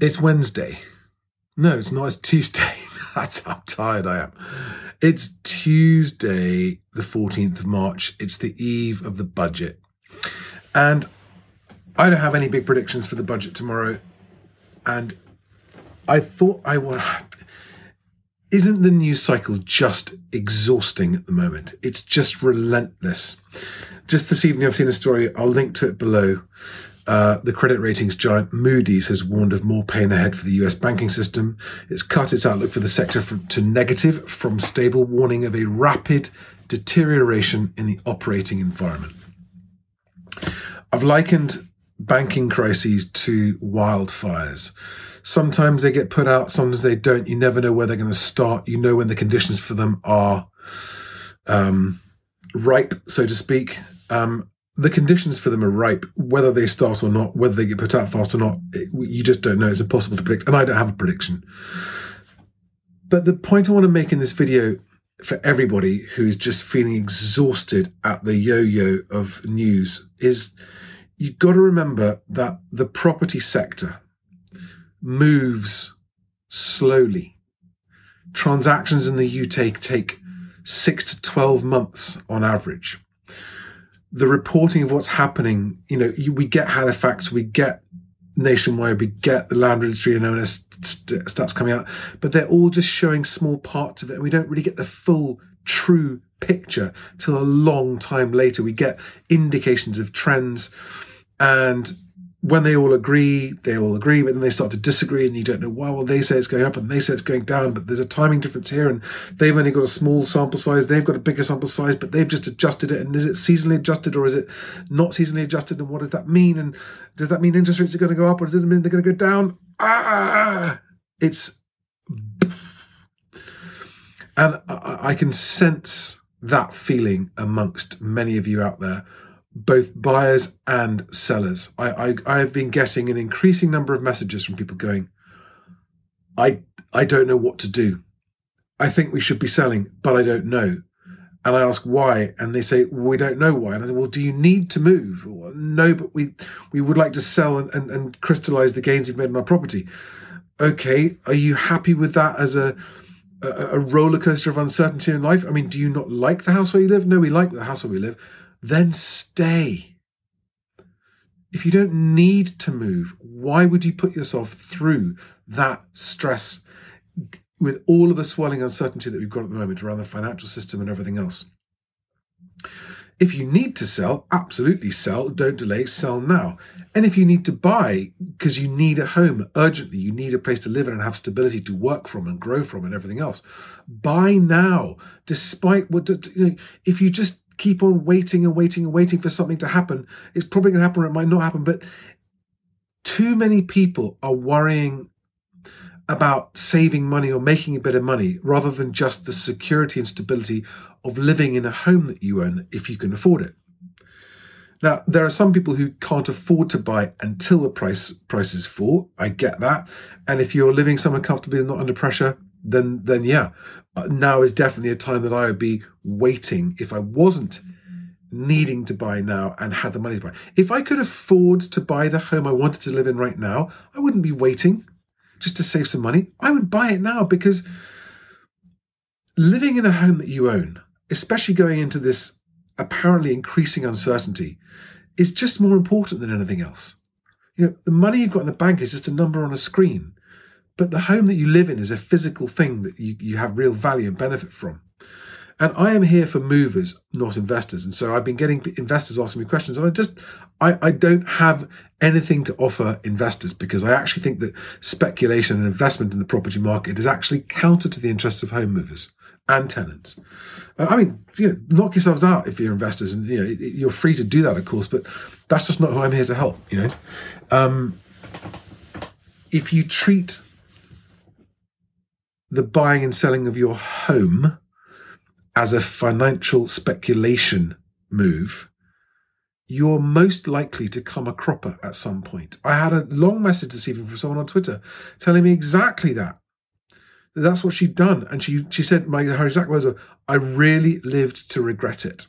It's Wednesday. No, it's not. It's Tuesday. That's how tired I am. It's Tuesday, the 14th of March. It's the eve of the budget. And I don't have any big predictions for the budget tomorrow. And I thought I would. Isn't the news cycle just exhausting at the moment? It's just relentless. Just this evening, I've seen a story. I'll link to it below. Uh, the credit ratings giant Moody's has warned of more pain ahead for the US banking system. It's cut its outlook for the sector from, to negative from stable, warning of a rapid deterioration in the operating environment. I've likened banking crises to wildfires. Sometimes they get put out, sometimes they don't. You never know where they're going to start. You know when the conditions for them are um, ripe, so to speak. Um, the conditions for them are ripe, whether they start or not, whether they get put out fast or not. It, you just don't know. It's impossible to predict, and I don't have a prediction. But the point I want to make in this video for everybody who's just feeling exhausted at the yo-yo of news is you've got to remember that the property sector moves slowly. Transactions in the UK take six to 12 months on average. The reporting of what's happening, you know, we get Halifax, we get nationwide, we get the land registry and ONS stats coming out, but they're all just showing small parts of it. And we don't really get the full, true picture till a long time later. We get indications of trends and when they all agree, they all agree, but then they start to disagree, and you don't know why. Well, they say it's going up, and they say it's going down, but there's a timing difference here, and they've only got a small sample size, they've got a bigger sample size, but they've just adjusted it. And is it seasonally adjusted, or is it not seasonally adjusted? And what does that mean? And does that mean interest rates are going to go up, or does it mean they're going to go down? Ah, it's, and I, I can sense that feeling amongst many of you out there both buyers and sellers. I, I have been getting an increasing number of messages from people going, I I don't know what to do. I think we should be selling, but I don't know. And I ask why, and they say we don't know why. And I say, well, do you need to move? Well, no, but we we would like to sell and, and, and crystallize the gains we've made on our property. Okay, are you happy with that as a a, a roller coaster of uncertainty in life? I mean, do you not like the house where you live? No, we like the house where we live then stay. If you don't need to move, why would you put yourself through that stress with all of the swelling uncertainty that we've got at the moment around the financial system and everything else? If you need to sell, absolutely sell. Don't delay, sell now. And if you need to buy because you need a home urgently, you need a place to live in and have stability to work from and grow from and everything else, buy now. Despite what, you know, if you just keep on waiting and waiting and waiting for something to happen. It's probably going to happen or it might not happen. But too many people are worrying about saving money or making a bit of money rather than just the security and stability of living in a home that you own if you can afford it. Now, there are some people who can't afford to buy until the price prices fall. I get that. And if you're living somewhere comfortably and not under pressure, then then yeah, uh, now is definitely a time that I would be waiting if I wasn't needing to buy now and had the money to buy. If I could afford to buy the home I wanted to live in right now, I wouldn't be waiting just to save some money. I would buy it now because living in a home that you own, especially going into this apparently increasing uncertainty, is just more important than anything else. You know, the money you've got in the bank is just a number on a screen. But the home that you live in is a physical thing that you, you have real value and benefit from. And I am here for movers, not investors. And so I've been getting investors asking me questions, and I just I, I don't have anything to offer investors because I actually think that speculation and investment in the property market is actually counter to the interests of home movers and tenants. Uh, I mean, you know, knock yourselves out if you're investors, and you know you're free to do that, of course. But that's just not who I'm here to help. You know, um, if you treat the buying and selling of your home as a financial speculation move, you're most likely to come a cropper at some point. I had a long message this evening from someone on Twitter telling me exactly that. That's what she'd done. And she, she said, my, her exact words were, I really lived to regret it.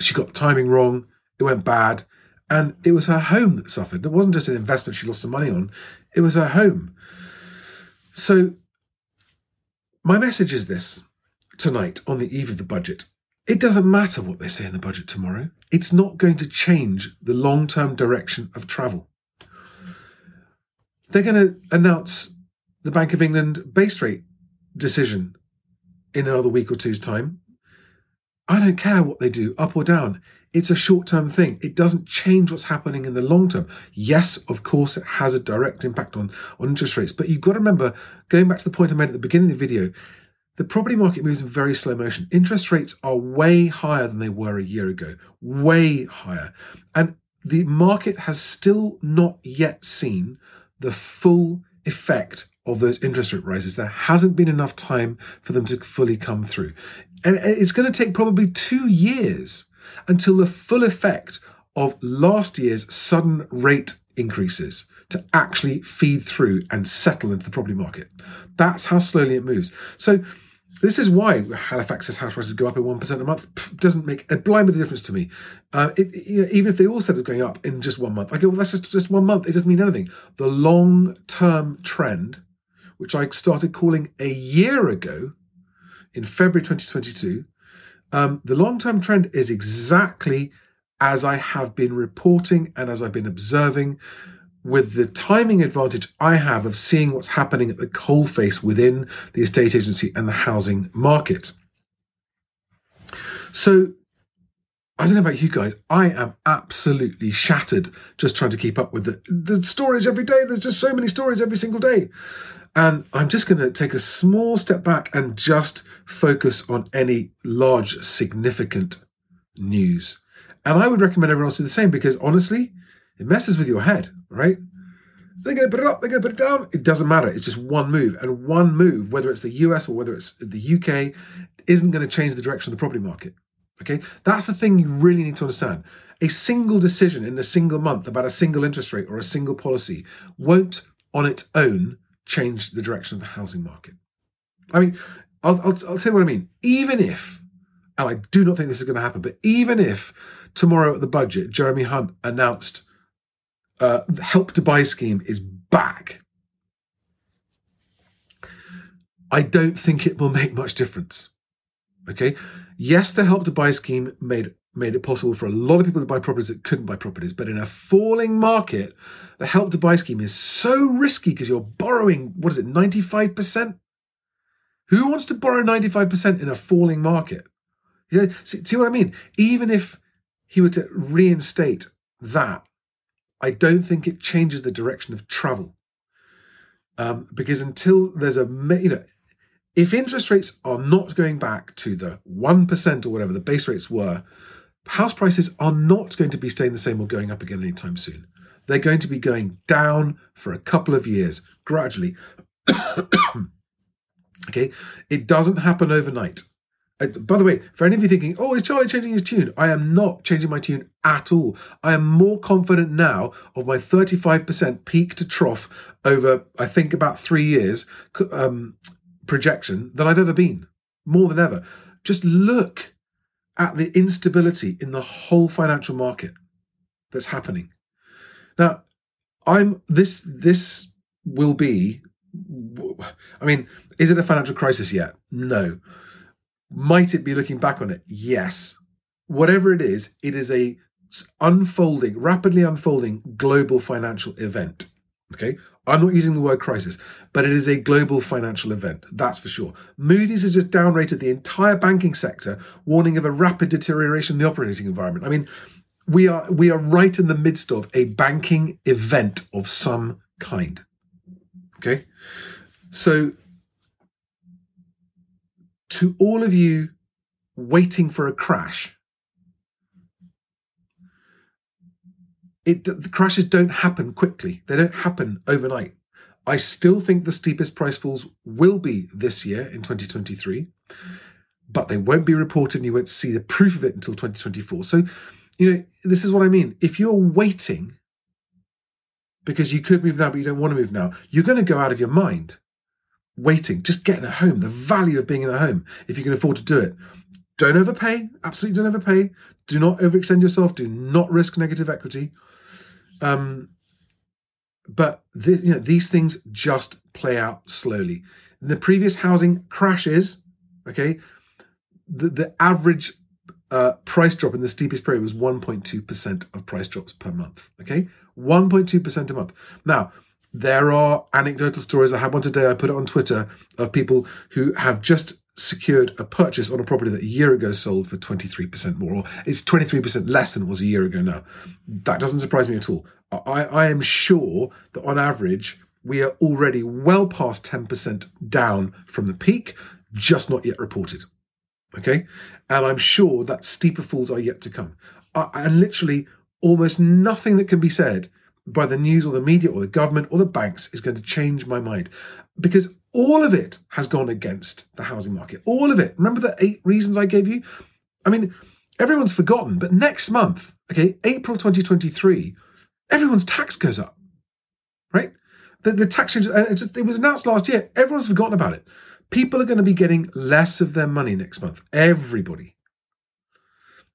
She got the timing wrong. It went bad. And it was her home that suffered. It wasn't just an investment she lost some money on, it was her home. So, my message is this tonight on the eve of the budget. It doesn't matter what they say in the budget tomorrow, it's not going to change the long term direction of travel. They're going to announce the Bank of England base rate decision in another week or two's time. I don't care what they do, up or down. It's a short term thing. It doesn't change what's happening in the long term. Yes, of course, it has a direct impact on, on interest rates. But you've got to remember, going back to the point I made at the beginning of the video, the property market moves in very slow motion. Interest rates are way higher than they were a year ago, way higher. And the market has still not yet seen the full effect of those interest rate rises. There hasn't been enough time for them to fully come through. And it's going to take probably two years until the full effect of last year's sudden rate increases to actually feed through and settle into the property market. That's how slowly it moves. So this is why Halifax's house prices go up at one percent a month. Pff, doesn't make a blind bit of difference to me. Uh, it, you know, even if they all said it's going up in just one month, I go, well, that's just just one month. It doesn't mean anything. The long term trend, which I started calling a year ago, in February 2022, um, the long term trend is exactly as I have been reporting and as I've been observing with the timing advantage I have of seeing what's happening at the coalface within the estate agency and the housing market. So, I don't know about you guys, I am absolutely shattered just trying to keep up with the, the stories every day. There's just so many stories every single day. And I'm just going to take a small step back and just focus on any large, significant news. And I would recommend everyone else do the same because honestly, it messes with your head, right? They're going to put it up, they're going to put it down. It doesn't matter. It's just one move. And one move, whether it's the US or whether it's the UK, isn't going to change the direction of the property market. Okay? That's the thing you really need to understand. A single decision in a single month about a single interest rate or a single policy won't, on its own, change the direction of the housing market. I mean, I'll, I'll, I'll tell you what I mean. Even if, and I do not think this is going to happen, but even if tomorrow at the budget, Jeremy Hunt announced uh, the help to buy scheme is back. I don't think it will make much difference. Okay. Yes, the help to buy scheme made made it possible for a lot of people to buy properties that couldn't buy properties. But in a falling market, the help to buy scheme is so risky because you're borrowing, what is it, 95%? Who wants to borrow 95% in a falling market? Know, see, see what I mean? Even if he were to reinstate that, I don't think it changes the direction of travel. Um, because until there's a, you know, if interest rates are not going back to the 1% or whatever the base rates were, house prices are not going to be staying the same or going up again anytime soon. They're going to be going down for a couple of years, gradually. okay, it doesn't happen overnight. Uh, by the way, for any of you thinking, oh, is Charlie changing his tune? I am not changing my tune at all. I am more confident now of my 35% peak to trough over, I think, about three years um, projection than I've ever been. More than ever. Just look at the instability in the whole financial market that's happening. Now, I'm this this will be I mean, is it a financial crisis yet? No. Might it be looking back on it? Yes. Whatever it is, it is a unfolding, rapidly unfolding global financial event. Okay. I'm not using the word crisis, but it is a global financial event, that's for sure. Moody's has just downrated the entire banking sector, warning of a rapid deterioration in the operating environment. I mean, we are we are right in the midst of a banking event of some kind. Okay? So to all of you waiting for a crash, it, the crashes don't happen quickly. They don't happen overnight. I still think the steepest price falls will be this year in 2023, but they won't be reported and you won't see the proof of it until 2024. So, you know, this is what I mean. If you're waiting because you could move now, but you don't want to move now, you're going to go out of your mind waiting, just getting a home, the value of being in a home, if you can afford to do it. don't overpay. Absolutely don't overpay. Do not overextend yourself. Do not risk negative equity. Um, but you know, these things just play out slowly. In the previous housing crashes, okay, the, the average uh, price drop in the steepest period was 1.2% of price drops per month. Okay, 1.2% a month. Now, there are anecdotal stories. I had one today, I put it on Twitter, of people who have just secured a purchase on a property that a year ago sold for 23% more, or it's 23% less than it was a year ago now. That doesn't surprise me at all. I, I am sure that on average, we are already well past 10% down from the peak, just not yet reported. Okay. And I'm sure that steeper falls are yet to come. Uh, and literally, almost nothing that can be said by the news or the media or the government or the banks is going to change my mind because all of it has gone against the housing market. All of it. Remember the eight reasons I gave you? I mean, everyone's forgotten, but next month, okay, April 2023, everyone's tax goes up, right? The, the tax change, and it, just, it was announced last year. Everyone's forgotten about it. People are going to be getting less of their money next month. Everybody.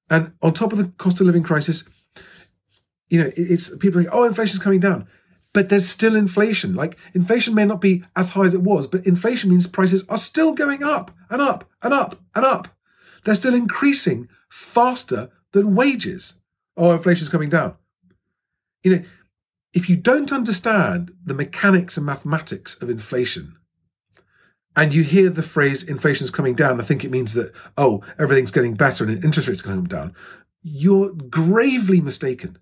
And on top of the cost of living crisis, you know, it's people are like, oh, inflation's coming down. But there's still inflation. Like inflation may not be as high as it was, but inflation means prices are still going up and up and up and up. They're still increasing faster than wages. Oh, inflation's coming down. You know, if you don't understand the mechanics and mathematics of inflation, and you hear the phrase inflation's coming down, I think it means that, oh, everything's getting better and interest rates coming down. You're gravely mistaken.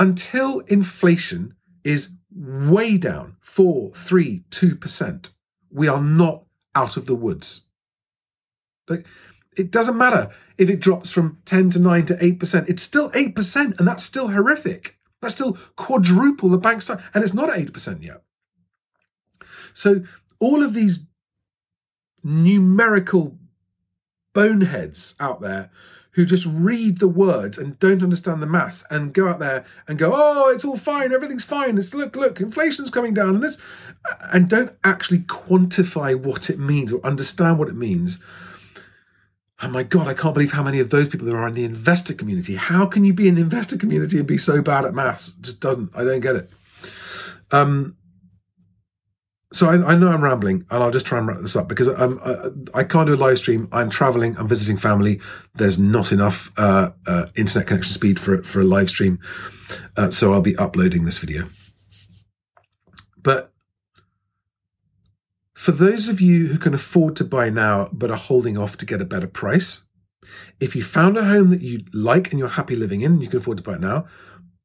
Until inflation is way down, four, three, two percent, we are not out of the woods. Like it doesn't matter if it drops from 10 to 9 to 8%. It's still 8%, and that's still horrific. That's still quadruple the bank stock, and it's not at 8% yet. So all of these numerical boneheads out there who just read the words and don't understand the maths and go out there and go, oh, it's all fine, everything's fine. It's look, look, inflation's coming down, and this, and don't actually quantify what it means or understand what it means. Oh my God, I can't believe how many of those people there are in the investor community. How can you be in the investor community and be so bad at maths? It just doesn't. I don't get it. Um, so I, I, know I'm rambling, and I'll just try and wrap this up because I'm, I, I can't do a live stream. I'm traveling. I'm visiting family. There's not enough uh, uh, internet connection speed for for a live stream, uh, so I'll be uploading this video. But for those of you who can afford to buy now but are holding off to get a better price, if you found a home that you like and you're happy living in, and you can afford to buy it now,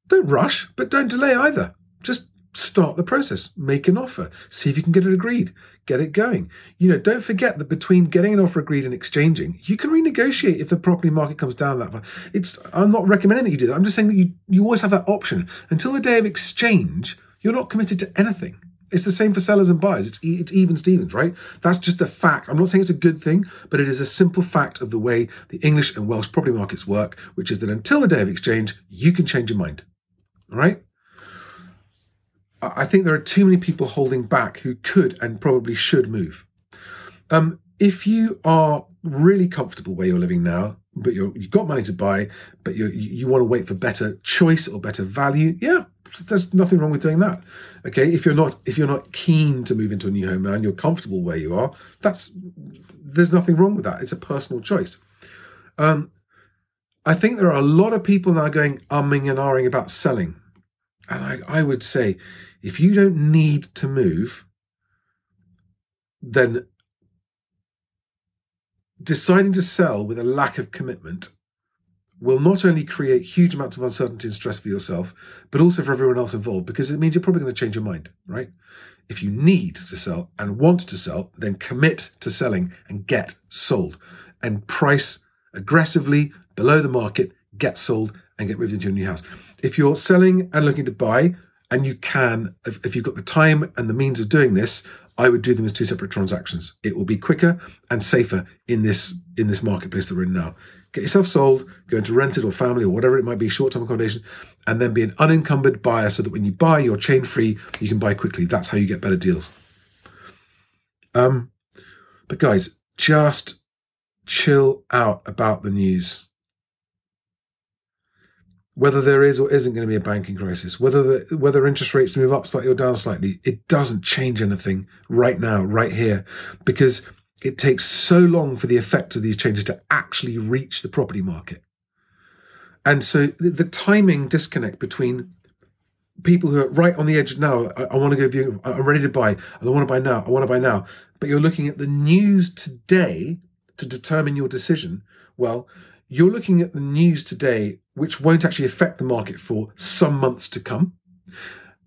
don't rush, but don't delay either. Just start the process, make an offer, see if you can get it agreed, get it going. You know, don't forget that between getting an offer agreed and exchanging, you can renegotiate if the property market comes down that far. It's I'm not recommending that you do that. I'm just saying that you you always have that option. Until the day of exchange, you're not committed to anything. It's the same for sellers and buyers. It's it's even Stevens, right? That's just a fact. I'm not saying it's a good thing, but it is a simple fact of the way the English and Welsh property markets work, which is that until the day of exchange, you can change your mind. All right? I think there are too many people holding back who could and probably should move. Um, if you are really comfortable where you're living now, but you have got money to buy, but you you want to wait for better choice or better value, yeah, there's nothing wrong with doing that. Okay, if you're not if you're not keen to move into a new home now and you're comfortable where you are, that's there's nothing wrong with that. It's a personal choice. Um, I think there are a lot of people now going umming and ahhing about selling, and I, I would say if you don't need to move, then deciding to sell with a lack of commitment will not only create huge amounts of uncertainty and stress for yourself, but also for everyone else involved, because it means you're probably going to change your mind, right? If you need to sell and want to sell, then commit to selling and get sold and price aggressively below the market, get sold and get moved into your new house. If you're selling and looking to buy, and you can, if, if you've got the time and the means of doing this, I would do them as two separate transactions. It will be quicker and safer in this in this marketplace that we're in now. Get yourself sold, go into rented or family or whatever it might be, short-term accommodation, and then be an unencumbered buyer so that when you buy, you're chain free, you can buy quickly. That's how you get better deals. Um, but guys, just chill out about the news. Whether there is or isn't going to be a banking crisis, whether the, whether interest rates move up slightly or down slightly, it doesn't change anything right now, right here, because it takes so long for the effect of these changes to actually reach the property market. And so the, the timing disconnect between people who are right on the edge now, I, I want to go view, I'm ready to buy, I want to buy now, I want to buy now. But you're looking at the news today to determine your decision. Well, you're looking at the news today, which won't actually affect the market for some months to come.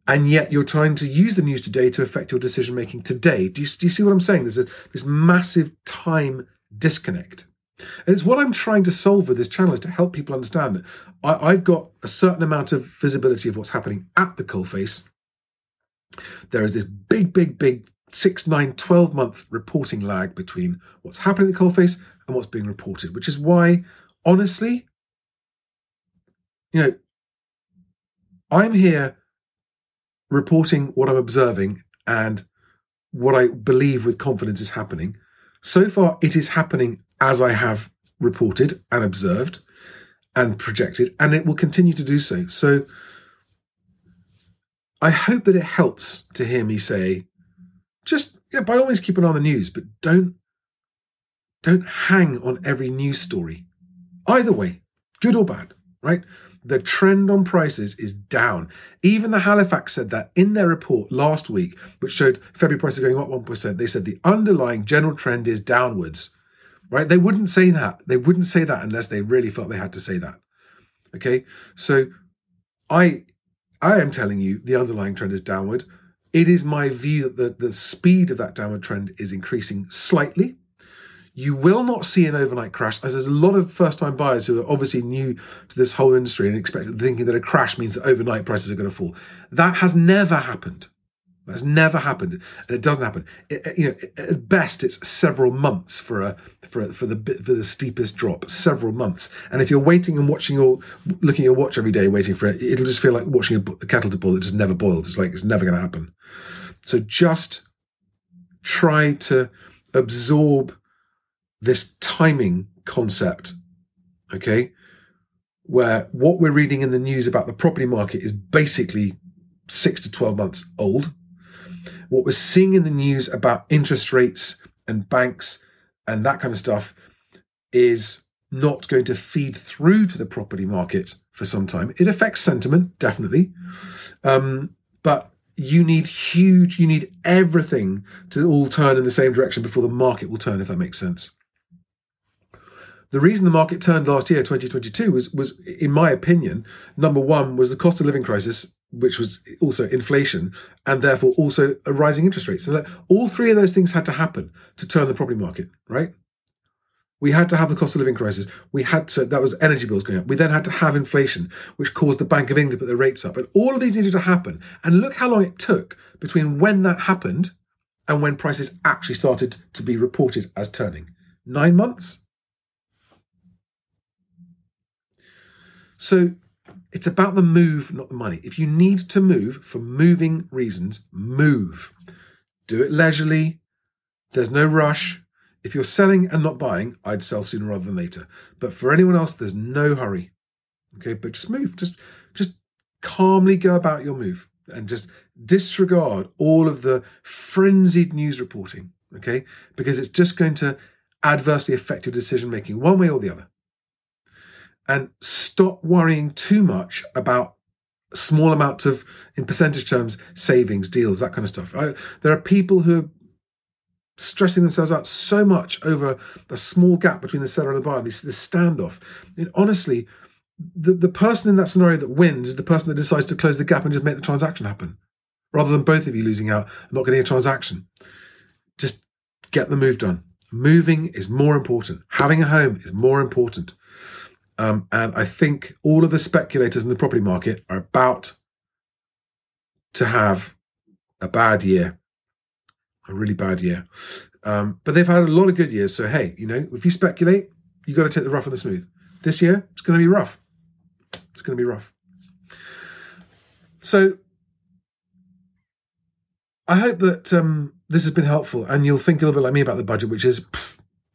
And yet you're trying to use the news today to affect your decision making today. Do you, do you see what I'm saying? There's a, this massive time disconnect. And it's what I'm trying to solve with this channel is to help people understand that I, have got a certain amount of visibility of what's happening at the coalface. There is this big, big, big six, nine, 12 month reporting lag between what's happening at the coalface and what's being reported, which is why, honestly, you know, I'm here reporting what I'm observing and what I believe with confidence is happening. So far, it is happening as I have reported and observed and projected, and it will continue to do so. So I hope that it helps to hear me say, just yeah, by all means keep an eye on the news, but don't don't hang on every news story. Either way, good or bad, right? The trend on prices is down. Even the Halifax said that in their report last week, which showed February prices going up 1%. They said the underlying general trend is downwards right? They wouldn't say that. They wouldn't say that unless they really felt they had to say that. Okay, so I I am telling you the underlying trend is downward. It is my view that the, the speed of that downward trend is increasing slightly. You will not see an overnight crash, as there's a lot of first-time buyers who are obviously new to this whole industry and expect thinking that a crash means that overnight prices are going to fall. That has never happened. That's never happened, and it doesn't happen. It, you know, at best, it's several months for a for for the for the steepest drop. Several months, and if you're waiting and watching or looking at your watch every day, waiting for it, it'll just feel like watching a, a kettle to boil. that just never boils. It's like it's never going to happen. So just try to absorb this timing concept, okay? Where what we're reading in the news about the property market is basically six to 12 months old what we're seeing in the news about interest rates and banks and that kind of stuff is not going to feed through to the property market for some time. It affects sentiment, definitely. Um, but you need huge, you need everything to all turn in the same direction before the market will turn, if that makes sense. The reason the market turned last year, 2022, was, was in my opinion, number one was the cost of living crisis which was also inflation and therefore also a rising interest rate. So like, all three of those things had to happen to turn the property market, right? We had to have the cost of living crisis. We had to, that was energy bills going up. We then had to have inflation, which caused the Bank of England to put their rates up. And all of these needed to happen. And look how long it took between when that happened and when prices actually started to be reported as turning. Nine months? So it's about the move, not the money. If you need to move for moving reasons, move. Do it leisurely. There's no rush. If you're selling and not buying, I'd sell sooner rather than later. But for anyone else, there's no hurry. Okay, but just move. Just just calmly go about your move and just disregard all of the frenzied news reporting. Okay, because it's just going to adversely affect your decision making one way or the other and stop worrying too much about small amounts of, in percentage terms, savings, deals, that kind of stuff. I, there are people who are stressing themselves out so much over a small gap between the seller and the buyer, this, this standoff. And honestly, the, the person in that scenario that wins is the person that decides to close the gap and just make the transaction happen, rather than both of you losing out and not getting a transaction. Just get the move done. Moving is more important. Having a home is more important. Um, and I think all of the speculators in the property market are about to have a bad year, a really bad year. Um, but they've had a lot of good years. So, hey, you know, if you speculate, you've got to take the rough and the smooth. This year, it's going to be rough. It's going to be rough. So, I hope that um, this has been helpful and you'll think a little bit like me about the budget, which is,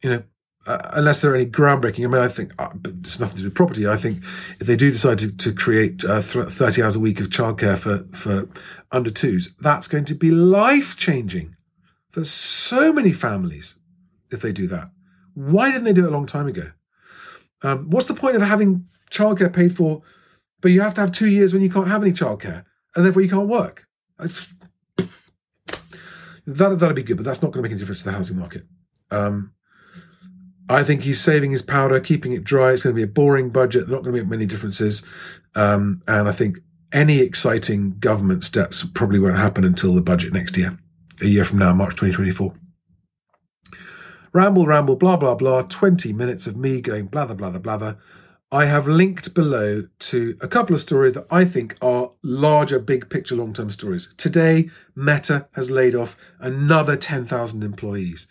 you know, uh, unless there are any groundbreaking. I mean, I think uh, it's nothing to do with property. I think if they do decide to, to create uh, th- 30 hours a week of childcare for, for under twos, that's going to be life changing for so many families if they do that. Why didn't they do it a long time ago? Um, what's the point of having childcare paid for, but you have to have two years when you can't have any childcare and therefore you can't work? That, that'd be good, but that's not going to make any difference to the housing market. Um, I think he's saving his powder, keeping it dry. It's going to be a boring budget, not going to make many differences. Um, and I think any exciting government steps probably won't happen until the budget next year, a year from now, March 2024. Ramble, ramble, blah, blah, blah. 20 minutes of me going blather, blather, blather. I have linked below to a couple of stories that I think are larger, big picture, long term stories. Today, Meta has laid off another 10,000 employees.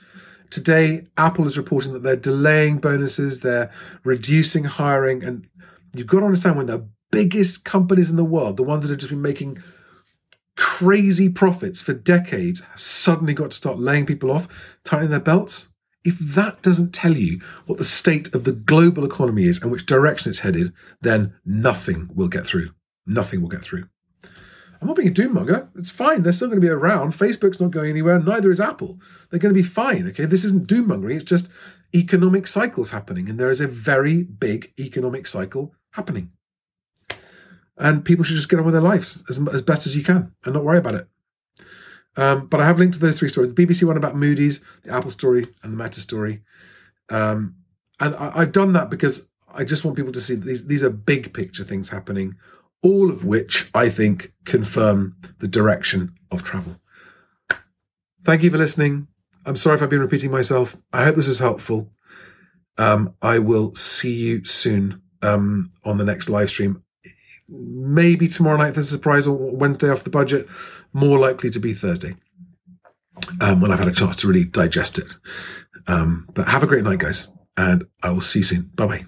Today, Apple is reporting that they're delaying bonuses, they're reducing hiring, and you've got to understand when the biggest companies in the world, the ones that have just been making crazy profits for decades, have suddenly got to start laying people off, tightening their belts. If that doesn't tell you what the state of the global economy is and which direction it's headed, then nothing will get through. Nothing will get through. I'm not being a doommonger. It's fine. They're still going to be around. Facebook's not going anywhere. Neither is Apple. They're going to be fine. Okay. This isn't doommongering. It's just economic cycles happening. And there is a very big economic cycle happening. And people should just get on with their lives as, as best as you can and not worry about it. Um, but I have linked to those three stories the BBC one about Moody's, the Apple story, and the Meta story. Um, and I, I've done that because I just want people to see these, these are big picture things happening all of which I think confirm the direction of travel. Thank you for listening. I'm sorry if I've been repeating myself. I hope this was helpful. Um, I will see you soon um, on the next live stream. Maybe tomorrow night there's a surprise or Wednesday after the budget. More likely to be Thursday um, when I've had a chance to really digest it. Um, but have a great night, guys, and I will see you soon. Bye bye.